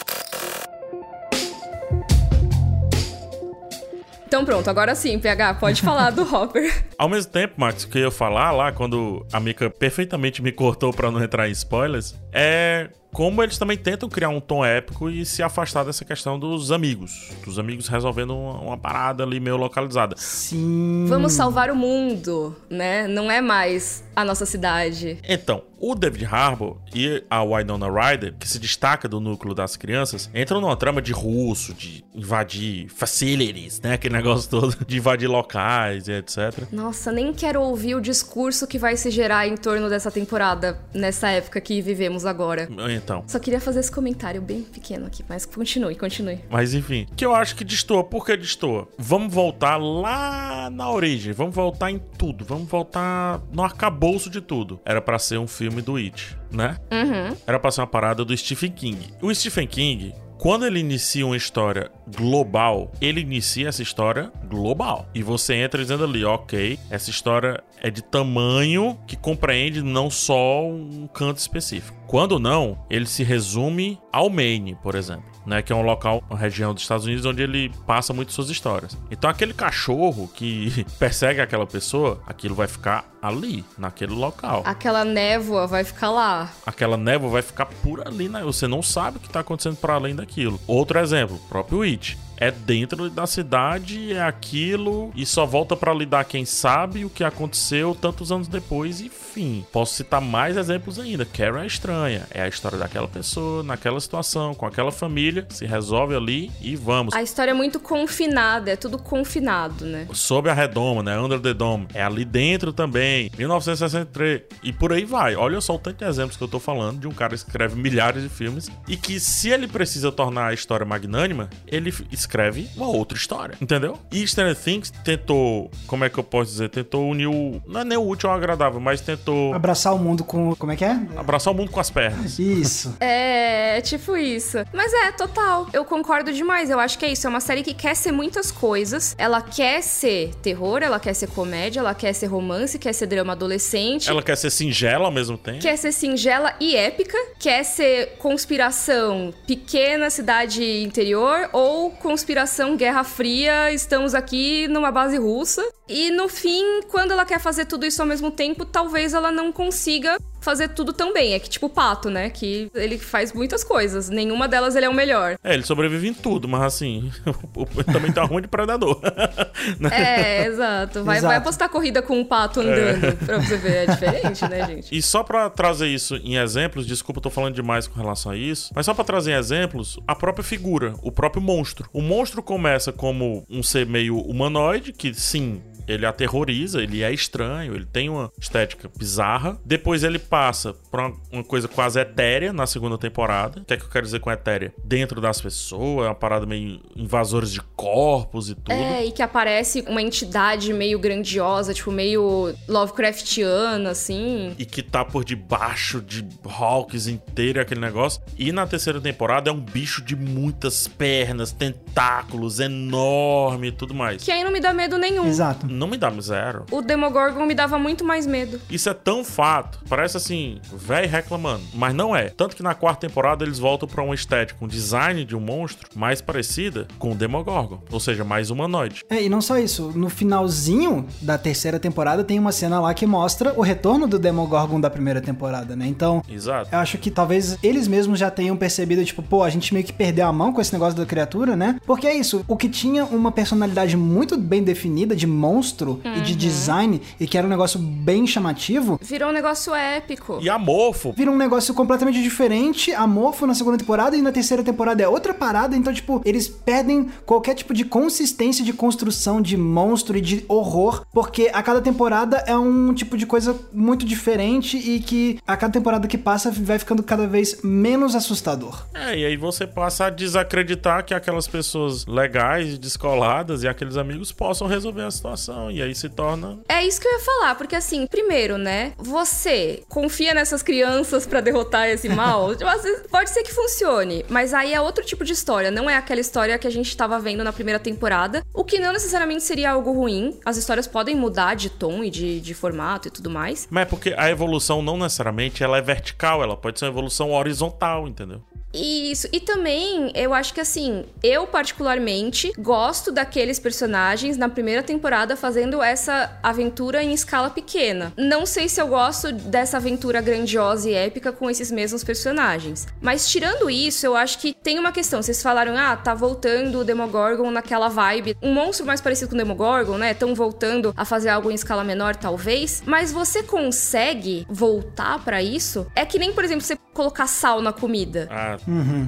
Então pronto, agora sim, PH, pode falar do Hopper. Ao mesmo tempo, Max, o que eu ia falar lá, quando a Mika perfeitamente me cortou para não entrar em spoilers, é como eles também tentam criar um tom épico e se afastar dessa questão dos amigos. Dos amigos resolvendo uma, uma, parada ali meio localizada. Sim. Vamos salvar o mundo, né? Não é mais a nossa cidade. Então, o David Harbour e a Winona Ryder, que se destaca do núcleo das crianças, entram numa trama de russo, de invadir facilities, né? Aquele negócio todo de invadir locais e etc. Nossa, nem quero ouvir o discurso que vai se gerar em torno dessa temporada, nessa época que vivemos agora. Então. Só queria fazer esse comentário bem pequeno aqui, mas continue, continue. Mas enfim, que eu acho que destoa. Por que destoa? Vamos voltar lá na origem, vamos voltar em tudo, vamos voltar no arcabouço de tudo. Era para ser um filme do It, né? Uhum. Era pra ser uma parada do Stephen King. O Stephen King, quando ele inicia uma história global, ele inicia essa história global. E você entra dizendo ali, ok, essa história é de tamanho que compreende não só um canto específico. Quando não, ele se resume ao Maine, por exemplo, né, que é um local, uma região dos Estados Unidos onde ele passa muito suas histórias. Então aquele cachorro que persegue aquela pessoa, aquilo vai ficar ali, naquele local. Aquela névoa vai ficar lá. Aquela névoa vai ficar por ali, né? Você não sabe o que está acontecendo para além daquilo. Outro exemplo, próprio It é dentro da cidade, é aquilo, e só volta para lidar quem sabe o que aconteceu tantos anos depois, e fim. Posso citar mais exemplos ainda. Karen é estranha, é a história daquela pessoa, naquela situação, com aquela família, se resolve ali e vamos. A história é muito confinada, é tudo confinado, né? Sob a redoma, né? Under the Dome. É ali dentro também. 1963. E por aí vai. Olha só o tanto de exemplos que eu tô falando de um cara que escreve milhares de filmes e que, se ele precisa tornar a história magnânima, ele escreve uma outra história. Entendeu? E Stranger Things tentou, como é que eu posso dizer? Tentou unir o. Não é nem o útil ao agradável, mas tentou. Abraçar o mundo com. Como é que é? Abraçar o mundo com as pernas. Isso. É, tipo isso. Mas é, total. Eu concordo demais. Eu acho que é isso. É uma série que quer ser muitas coisas. Ela quer ser terror, ela quer ser comédia, ela quer ser romance, quer ser drama adolescente. Ela quer ser singela ao mesmo tempo. Quer ser singela e épica. Quer ser conspiração pequena cidade interior ou conspiração Guerra Fria. Estamos aqui numa base russa. E no fim, quando ela quer fazer tudo isso ao mesmo tempo, talvez ela não consiga fazer tudo tão bem. É que tipo o Pato, né? Que ele faz muitas coisas. Nenhuma delas ele é o melhor. É, ele sobrevive em tudo, mas assim, também tá ruim de predador. é, exato. Vai, Exato. vai apostar corrida com um pato andando é. pra você ver. É diferente, né, gente? E só pra trazer isso em exemplos, desculpa, eu tô falando demais com relação a isso, mas só pra trazer em exemplos, a própria figura, o próprio monstro. O monstro começa como um ser meio humanoide, que sim, ele aterroriza, ele é estranho, ele tem uma estética bizarra. Depois ele passa pra uma coisa quase etérea na segunda temporada. O que é que eu quero dizer com etérea? Dentro das pessoas, é uma parada meio invasores de corpos e tudo. É, e que aparece uma entidade meio grandiosa, tipo, meio Lovecraftiana, assim. E que tá por debaixo de Hawks inteiro, aquele negócio. E na terceira temporada é um bicho de muitas pernas, tentáculos, enorme e tudo mais. Que aí não me dá medo nenhum. Exato. Não me dá zero. O Demogorgon me dava muito mais medo. Isso é tão fato. Parece assim, velho reclamando. Mas não é. Tanto que na quarta temporada eles voltam pra uma estética, um design de um monstro mais parecida com o Demogorgon. Ou seja, mais humanoide. É, e não só isso. No finalzinho da terceira temporada tem uma cena lá que mostra o retorno do Demogorgon da primeira temporada, né? Então, Exato. eu acho que talvez eles mesmos já tenham percebido, tipo, pô, a gente meio que perdeu a mão com esse negócio da criatura, né? Porque é isso. O que tinha uma personalidade muito bem definida de monstro e de design, e que era um negócio bem chamativo, Virou um negócio épico. E a amorfo. Vira um negócio completamente diferente, amorfo na segunda temporada e na terceira temporada é outra parada, então, tipo, eles perdem qualquer tipo de consistência de construção de monstro e de horror, porque a cada temporada é um tipo de coisa muito diferente e que a cada temporada que passa vai ficando cada vez menos assustador. É, e aí você passa a desacreditar que aquelas pessoas legais, descoladas e aqueles amigos possam resolver a situação. E aí se torna. É isso que eu ia falar, porque assim, primeiro, né? Você confia nessas crianças pra derrotar esse mal? Pode ser que funcione, mas aí é outro tipo de história. Não é aquela história que a gente tava vendo na primeira temporada, o que não necessariamente seria algo ruim. As histórias podem mudar de tom e de, de formato e tudo mais. Mas é porque a evolução não necessariamente ela é vertical, ela pode ser uma evolução horizontal, entendeu? Isso. E também, eu acho que assim, eu particularmente gosto daqueles personagens na primeira temporada fazendo essa aventura em escala pequena. Não sei se eu gosto dessa aventura grandiosa e épica com esses mesmos personagens. Mas tirando isso, eu acho que tem uma questão. Vocês falaram, ah, tá voltando o Demogorgon naquela vibe. Um monstro mais parecido com o Demogorgon, né? Estão voltando a fazer algo em escala menor, talvez. Mas você consegue voltar para isso? É que nem, por exemplo, você colocar sal na comida. Ah,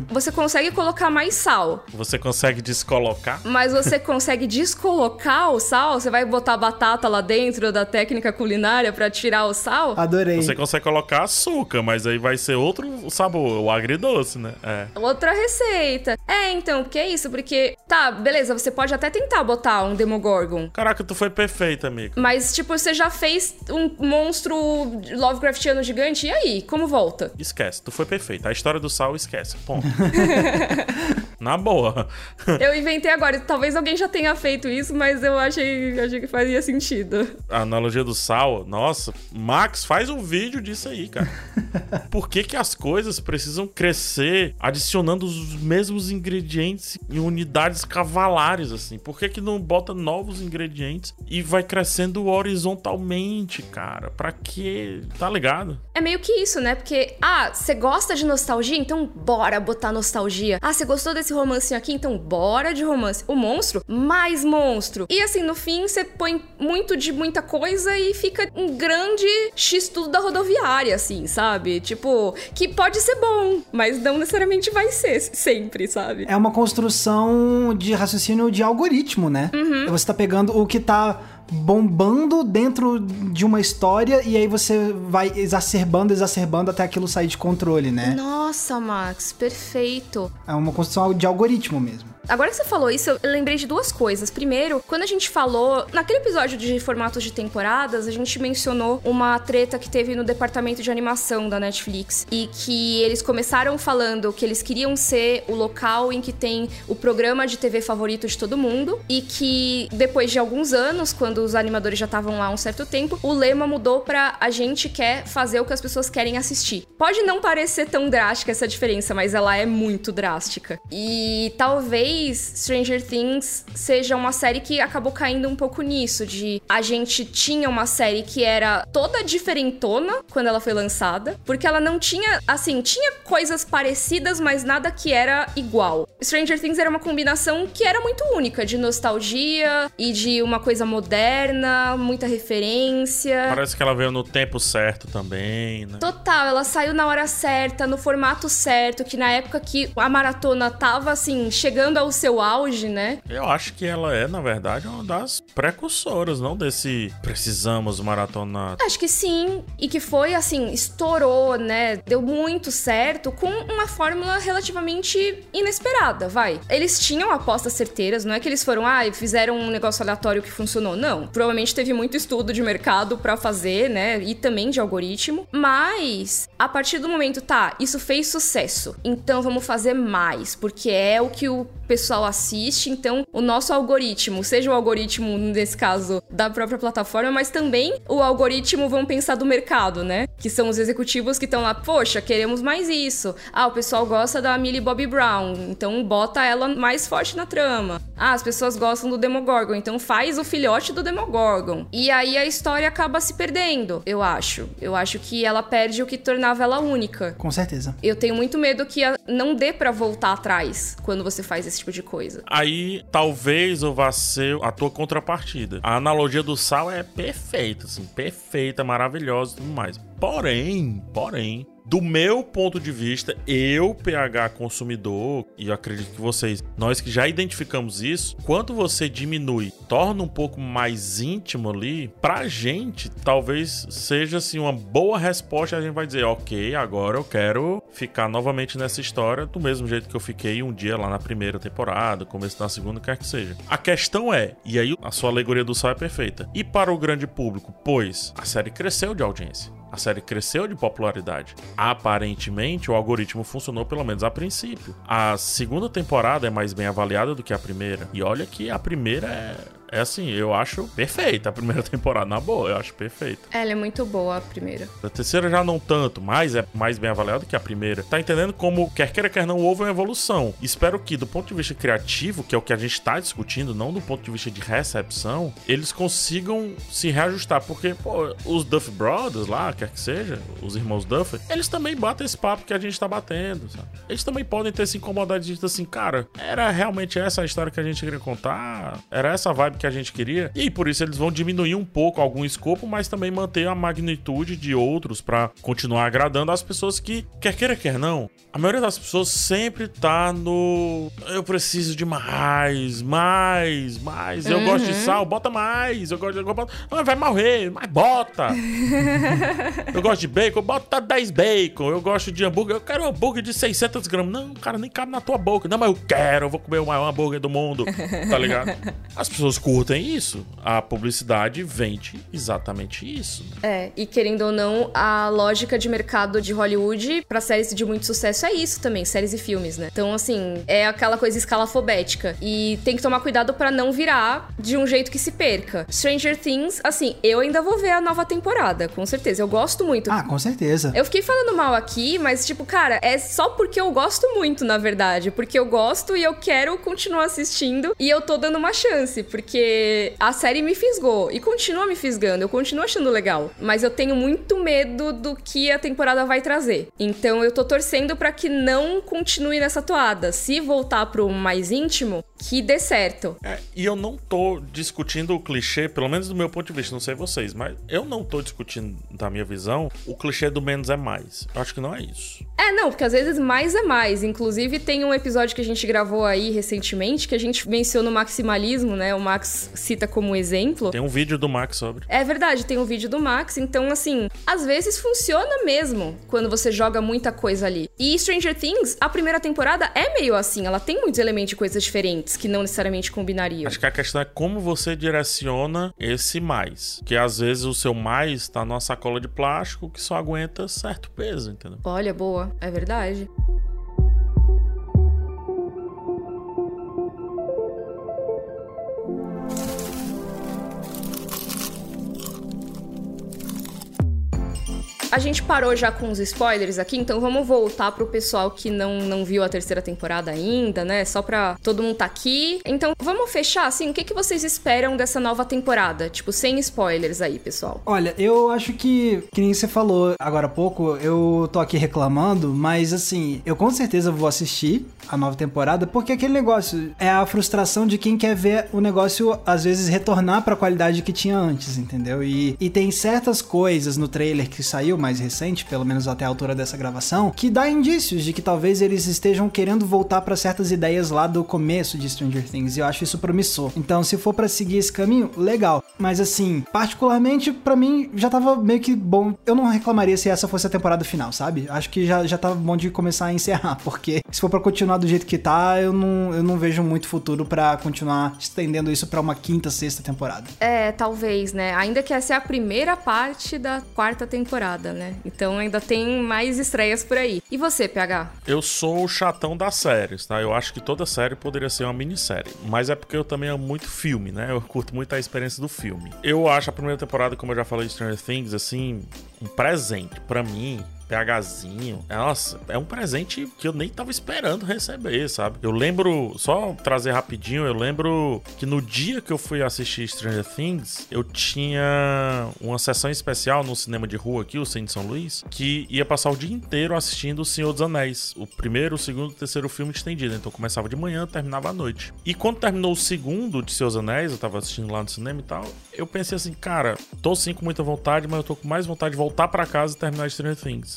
Você consegue colocar mais sal, você consegue descolocar? mas você consegue descolocar o sal? Você vai botar batata lá dentro da técnica culinária pra tirar o sal? Adorei. Você consegue colocar açúcar, mas aí vai ser outro sabor, o agridoce, né? É. Outra receita. É, então, porque é isso, porque tá, beleza, você pode até tentar botar um Demogorgon. Caraca, tu foi perfeita, amigo. Mas, tipo, você já fez um monstro Lovecraftiano gigante, e aí? Como volta? Esquece, tu foi perfeita. A história do sal, esquece. Ponto. Na boa. Eu inventei agora, talvez alguém já tenha feito isso, mas eu achei, achei que fazia sentido. A analogia do sal, nossa, Max, faz um vídeo disso aí, cara. Por que, que as coisas precisam crescer adicionando os mesmos ingredientes em unidades cavalares, assim? Por que, que não bota novos ingredientes e vai crescendo horizontalmente, cara? Pra quê? Tá ligado? É meio que isso, né? Porque, ah, você gosta de nostalgia? Então bora botar nostalgia. Ah, você gostou desse romancinho aqui? Então bora de romance. O monstro? Mais monstro. E assim, no fim, você põe muito de muita coisa e fica um grande X-tudo da rodoviária, assim, sabe? Tipo, que pode ser bom, mas não necessariamente vai ser sempre, sabe? É uma construção de raciocínio de algoritmo, né? Você tá pegando o que tá bombando dentro de uma história e aí você vai exacerbando, exacerbando até aquilo sair de controle, né? Nossa, Max, perfeito. É uma construção de algoritmo mesmo. Agora que você falou isso, eu lembrei de duas coisas. Primeiro, quando a gente falou, naquele episódio de formatos de temporadas, a gente mencionou uma treta que teve no departamento de animação da Netflix e que eles começaram falando que eles queriam ser o local em que tem o programa de TV favorito de todo mundo e que depois de alguns anos, quando os animadores já estavam lá um certo tempo, o lema mudou pra a gente quer fazer o que as pessoas querem assistir. Pode não parecer tão drástica essa diferença, mas ela é muito drástica. E talvez Stranger Things seja uma série que acabou caindo um pouco nisso, de a gente tinha uma série que era toda diferentona quando ela foi lançada, porque ela não tinha, assim, tinha coisas parecidas, mas nada que era igual. Stranger Things era uma combinação que era muito única, de nostalgia e de uma coisa moderna, muita referência. Parece que ela veio no tempo certo também, né? Total, ela saiu na hora certa, no formato certo, que na época que a maratona tava assim, chegando ao seu auge, né? Eu acho que ela é, na verdade, uma das precursoras, não desse precisamos maratonar. Acho que sim, e que foi assim, estourou, né? Deu muito certo com uma fórmula relativamente inesperada, vai. Eles tinham apostas certeiras, não é que eles foram, ah, e fizeram um negócio aleatório que funcionou, não. Provavelmente teve muito estudo de mercado pra fazer, né? E também de algoritmo, mas a partir do momento, tá, isso fez sucesso, então vamos fazer mais, porque é o que o pessoal assiste, então o nosso algoritmo, seja o algoritmo, nesse caso, da própria plataforma, mas também o algoritmo, vamos pensar do mercado, né? Que são os executivos que estão lá, poxa, queremos mais isso. Ah, o pessoal gosta da Millie Bobby Brown, então bota ela mais forte na trama. Ah, as pessoas gostam do Demogorgon, então faz o filhote do Demogorgon. E aí a história acaba se perdendo, eu acho. Eu acho que ela perde o que tornava ela única. Com certeza. Eu tenho muito medo que não dê pra voltar atrás quando você faz esse tipo de coisa. Aí talvez eu vá ser a tua contrapartida. A analogia do sal é perfeita, assim, perfeita, maravilhosa e tudo mais. Porém, porém, do meu ponto de vista, eu, PH consumidor, e acredito que vocês, nós que já identificamos isso, quanto você diminui, torna um pouco mais íntimo ali, pra gente, talvez seja assim uma boa resposta. A gente vai dizer, ok, agora eu quero ficar novamente nessa história do mesmo jeito que eu fiquei um dia lá na primeira temporada, começo da segunda, quer que seja. A questão é, e aí a sua alegoria do sal é perfeita, e para o grande público, pois a série cresceu de audiência. A série cresceu de popularidade. Aparentemente, o algoritmo funcionou pelo menos a princípio. A segunda temporada é mais bem avaliada do que a primeira. E olha que a primeira é é assim, eu acho perfeita a primeira temporada, na boa, eu acho perfeita. Ela é muito boa, a primeira. A terceira já não tanto, mas é mais bem avaliada que a primeira. Tá entendendo como, quer queira, quer não, houve uma evolução. Espero que, do ponto de vista criativo, que é o que a gente tá discutindo, não do ponto de vista de recepção, eles consigam se reajustar. Porque, pô, os Duff Brothers lá, quer que seja, os irmãos Duff, eles também batem esse papo que a gente tá batendo, sabe? Eles também podem ter se incomodado de dizer assim, cara, era realmente essa a história que a gente queria contar? Era essa vibe que a gente queria. E por isso eles vão diminuir um pouco algum escopo, mas também manter a magnitude de outros para continuar agradando as pessoas que, quer queira, quer não, a maioria das pessoas sempre tá no. Eu preciso de mais, mais, mais. Eu Uhum. gosto de sal, bota mais. Eu gosto de. eu boto- Ah, vai morrer, mas bota. eu gosto de bacon, bota 10 bacon. Eu gosto de hambúrguer, eu quero um hambúrguer de 600 gramas. Não, cara, nem cabe na tua boca. Não, mas eu quero, eu vou comer o maior hambúrguer do mundo. Tá ligado? As pessoas curtem isso. A publicidade vende exatamente isso. É, e querendo ou não, a lógica de mercado de Hollywood pra séries de muito sucesso é isso também, séries e filmes, né? Então, assim, é aquela coisa escalafobética. E tem que tomar cuidado pra não virar de um jeito que se perca. Stranger Things, assim, eu ainda vou ver a nova temporada, com certeza. Eu gosto muito. Ah, com certeza. Eu fiquei falando mal aqui, mas, tipo, cara, é só porque eu gosto muito, na verdade. Porque eu gosto e eu quero continuar assistindo. E eu tô dando uma chance, porque a série me fisgou. E continua me fisgando. Eu continuo achando legal. Mas eu tenho muito medo do que a temporada vai trazer. Então eu tô torcendo pra que não continue nessa toada. Se voltar pro mais íntimo, que dê certo. É, e eu não tô discutindo o clichê, pelo menos do meu ponto de vista, não sei vocês, mas eu não tô discutindo, da minha visão, o clichê do menos é mais. Eu acho que não é isso. É, não, porque às vezes mais é mais. Inclusive, tem um episódio que a gente gravou aí recentemente que a gente menciona o maximalismo, né? O Max cita como exemplo. Tem um vídeo do Max sobre. É verdade, tem um vídeo do Max, então assim, às vezes funciona mesmo quando você joga muita coisa ali. E Stranger Things, a primeira temporada é meio assim, ela tem muitos elementos de coisas diferentes que não necessariamente combinariam. Acho que a questão é como você direciona esse mais. Que às vezes o seu mais tá numa sacola de plástico que só aguenta certo peso, entendeu? Olha, boa, é verdade. A gente parou já com os spoilers aqui, então vamos voltar pro pessoal que não, não viu a terceira temporada ainda, né? Só pra todo mundo tá aqui. Então vamos fechar, assim, o que, que vocês esperam dessa nova temporada? Tipo, sem spoilers aí, pessoal. Olha, eu acho que, que nem você falou agora há pouco, eu tô aqui reclamando, mas assim, eu com certeza vou assistir a nova temporada, porque aquele negócio é a frustração de quem quer ver o negócio, às vezes, retornar pra qualidade que tinha antes, entendeu? E, e tem certas coisas no trailer que saiu mais recente, pelo menos até a altura dessa gravação, que dá indícios de que talvez eles estejam querendo voltar pra certas ideias lá do começo de Stranger Things, e eu acho isso promissor. Então, se for pra seguir esse caminho, legal. Mas assim, particularmente, pra mim, já tava meio que bom. Eu não reclamaria se essa fosse a temporada final, sabe? Acho que já, já tava bom de começar a encerrar, porque se for pra continuar do jeito que tá, eu não, eu não vejo muito futuro pra continuar estendendo isso pra uma quinta, sexta temporada. É, talvez, né? Ainda que essa é a primeira parte da quarta temporada, né? Então ainda tem mais estreias por aí. E você, PH? Eu sou o chatão das séries, tá? Eu acho que toda série poderia ser uma minissérie. Mas é porque eu também amo muito filme, né? Eu curto muito a experiência do filme. Eu acho a primeira temporada, como eu já falei, de Stranger Things, assim, um presente. Pra mim, PHzinho. Nossa, é um presente que eu nem tava esperando receber, sabe? Eu lembro, só trazer rapidinho, eu lembro que no dia que eu fui assistir Stranger Things, eu tinha uma sessão especial no cinema de rua aqui, o Cine São Luís, que ia passar o dia inteiro assistindo O Senhor dos Anéis. O primeiro, o segundo e o terceiro filme estendido. Então começava de manhã, terminava à noite. E quando terminou o segundo de Senhor dos Anéis, eu tava assistindo lá no cinema e tal, eu pensei assim, cara, tô sim com muita vontade, mas eu tô com mais vontade de voltar para casa e terminar Stranger Things.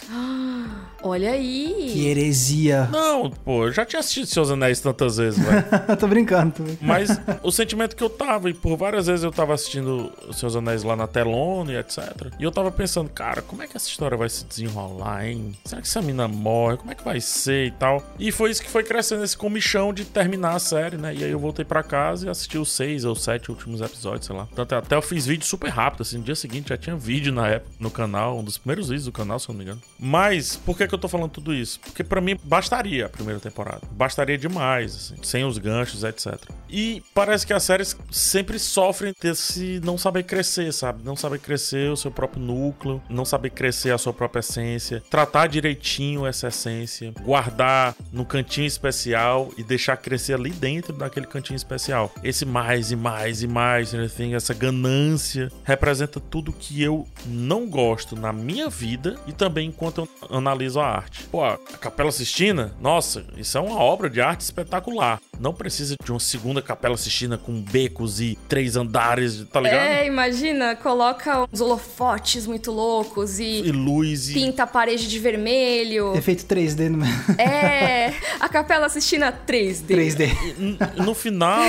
Olha aí. Que heresia. Não, pô, eu já tinha assistido Seus Anéis tantas vezes, velho. tô brincando, tô brincando. Mas o sentimento que eu tava, e por várias vezes eu tava assistindo Os Seus Anéis lá na telona e etc. E eu tava pensando, cara, como é que essa história vai se desenrolar, hein? Será que essa mina morre? Como é que vai ser e tal? E foi isso que foi crescendo, esse comichão de terminar a série, né? E aí eu voltei pra casa e assisti os seis ou sete últimos episódios, sei lá. Tanto até eu fiz vídeo super rápido, assim, no dia seguinte já tinha vídeo na época no canal, um dos primeiros vídeos do canal, se eu não me engano. Mas, por que que eu tô falando tudo isso? Porque pra mim bastaria a primeira temporada. Bastaria demais, assim, sem os ganchos, etc. E parece que as séries sempre sofrem desse não saber crescer, sabe? Não saber crescer o seu próprio núcleo, não saber crescer a sua própria essência, tratar direitinho essa essência, guardar no cantinho especial e deixar crescer ali dentro daquele cantinho especial. Esse mais e mais e mais, assim, essa ganância representa tudo que eu não gosto na minha vida e também enquanto eu analiso a arte. Pô, a Capela Sistina, nossa, isso é uma obra de arte espetacular. Não precisa de uma segunda Capela Sistina com becos e três andares, tá ligado? É, imagina, coloca uns holofotes muito loucos e, E luz e. pinta a parede de vermelho. Efeito 3D no É, a Capela Sistina 3D. 3D. N- No final,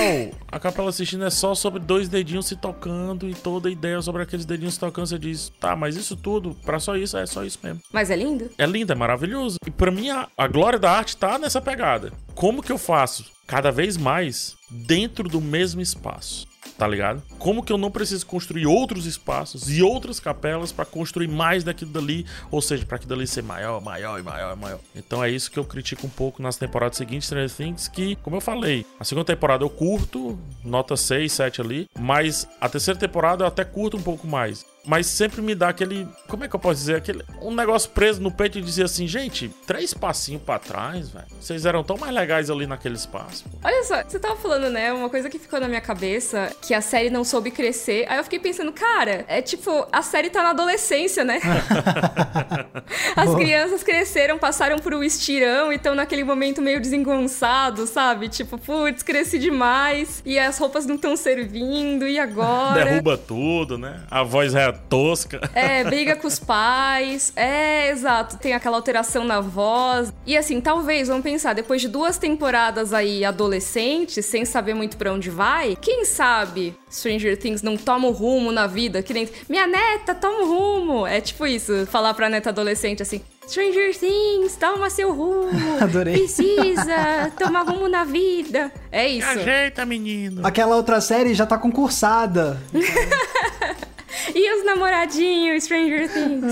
a Capela Sistina é só sobre dois dedinhos se tocando e toda a ideia sobre aqueles dedinhos se tocando. Você diz, tá, mas isso tudo, pra só isso, é só isso mesmo. Mas é lindo? É lindo, é maravilhoso. E pra mim, a, a glória da arte tá nessa pegada. Como que eu faço cada vez mais dentro do mesmo espaço? Tá ligado? Como que eu não preciso construir outros espaços e outras capelas pra construir mais daquilo dali, ou seja, pra aquilo dali ser maior, maior e maior e maior. Então é isso que eu critico um pouco nas temporadas seguintes, Stranger Things, que, como eu falei, a segunda temporada eu curto, nota 6, 7 ali, mas a terceira temporada eu até curto um pouco mais. Mas sempre me dá aquele. Como é que eu posso dizer? Aquele. Um negócio preso no peito e dizer assim, gente, três passinhos pra trás, velho. Vocês eram tão mais legais ali naquele espaço. pô." Olha só, você tava falando, né? Uma coisa que ficou na minha cabeça, que a série não soube crescer. Aí eu fiquei pensando, cara, é tipo, a série tá na adolescência, né? As crianças cresceram, passaram por um estirão e estão naquele momento meio desengonçado, sabe? Tipo, putz, cresci demais e as roupas não estão servindo, e agora? Derruba tudo, né? A voz é tosca. É, briga com os pais. É, exato. Tem aquela alteração na voz. E assim, talvez, vamos pensar, depois de duas temporadas aí adolescentes, sem saber muito pra onde vai, quem sabe Stranger Things não toma o rumo na vida, que nem. Minha neta, toma o rumo! É tipo isso, falar pra neta adolescente assim. Stranger Things, toma seu rumo. Adorei. Precisa tomar rumo na vida. É isso. Ajeita, menino. Aquela outra série já tá concursada. E os namoradinhos, Stranger Things.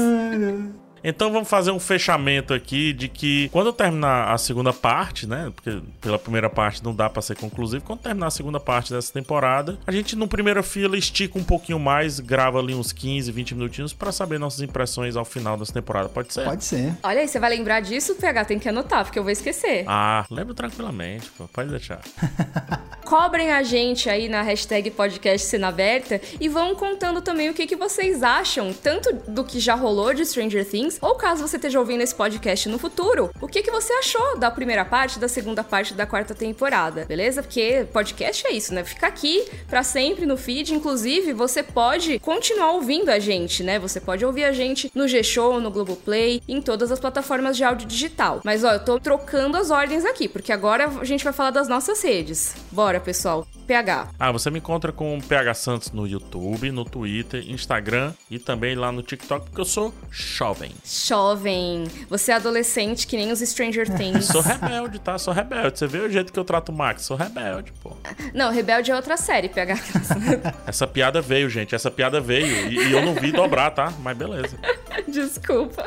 Então vamos fazer um fechamento aqui de que quando eu terminar a segunda parte, né? Porque pela primeira parte não dá pra ser conclusivo. Quando terminar a segunda parte dessa temporada, a gente no primeira fila estica um pouquinho mais, grava ali uns 15, 20 minutinhos pra saber nossas impressões ao final dessa temporada. Pode ser? Pode ser. Olha aí, você vai lembrar disso, PH? Tem que anotar, porque eu vou esquecer. Ah, lembro tranquilamente, pô. Pode deixar. Cobrem a gente aí na hashtag podcast Cena Aberta e vão contando também o que, que vocês acham, tanto do que já rolou de Stranger Things, ou caso você esteja ouvindo esse podcast no futuro, o que, que você achou da primeira parte, da segunda parte da quarta temporada, beleza? Porque podcast é isso, né? Fica aqui pra sempre no feed, inclusive você pode continuar ouvindo a gente, né? Você pode ouvir a gente no G-Show, no Globoplay, em todas as plataformas de áudio digital. Mas ó, eu tô trocando as ordens aqui, porque agora a gente vai falar das nossas redes. Bora, pessoal. PH. Ah, você me encontra com o PH Santos no YouTube, no Twitter, Instagram e também lá no TikTok, porque eu sou jovem. Jovem, você é adolescente que nem os Stranger Things. Sou rebelde, tá? Sou rebelde. Você vê o jeito que eu trato o Max? Sou rebelde, pô. Não, Rebelde é outra série, PH. Essa piada veio, gente. Essa piada veio. E, e eu não vi dobrar, tá? Mas beleza. Desculpa.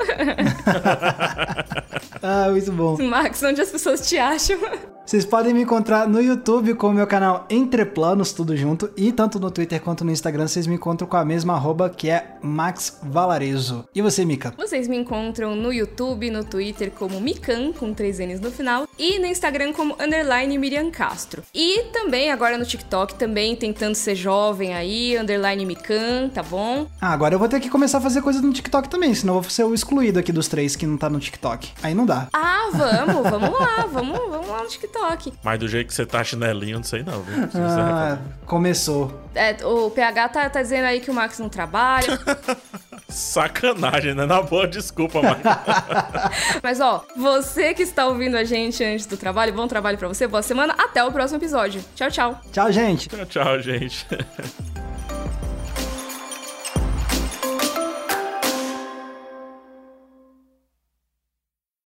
Ah, muito bom. Max, onde as pessoas te acham? Vocês podem me encontrar no YouTube com o meu canal Entre Planos, tudo junto. E tanto no Twitter quanto no Instagram vocês me encontram com a mesma arroba que é Max Valarezo. E você, Mika? Vocês me encontram no YouTube, no Twitter como Mikan, com três N's no final, e no Instagram como underline Miriam Castro. E também agora no TikTok, também tentando ser jovem aí, underline Mikan, tá bom? Ah, agora eu vou ter que começar a fazer coisa no TikTok também, senão eu vou ser o excluído aqui dos três que não tá no TikTok. Aí não dá. Ah, vamos, vamos lá, vamos, vamos lá no TikTok. Mas do jeito que você tá chinelinho, não sei não, viu? Ah, começou. É, o PH tá, tá dizendo aí que o Max não trabalha. Sacanagem, né? Na boa, desculpa, mas. Mas ó, você que está ouvindo a gente antes do trabalho, bom trabalho pra você, boa semana, até o próximo episódio. Tchau, tchau. Tchau, gente. tchau, tchau, gente.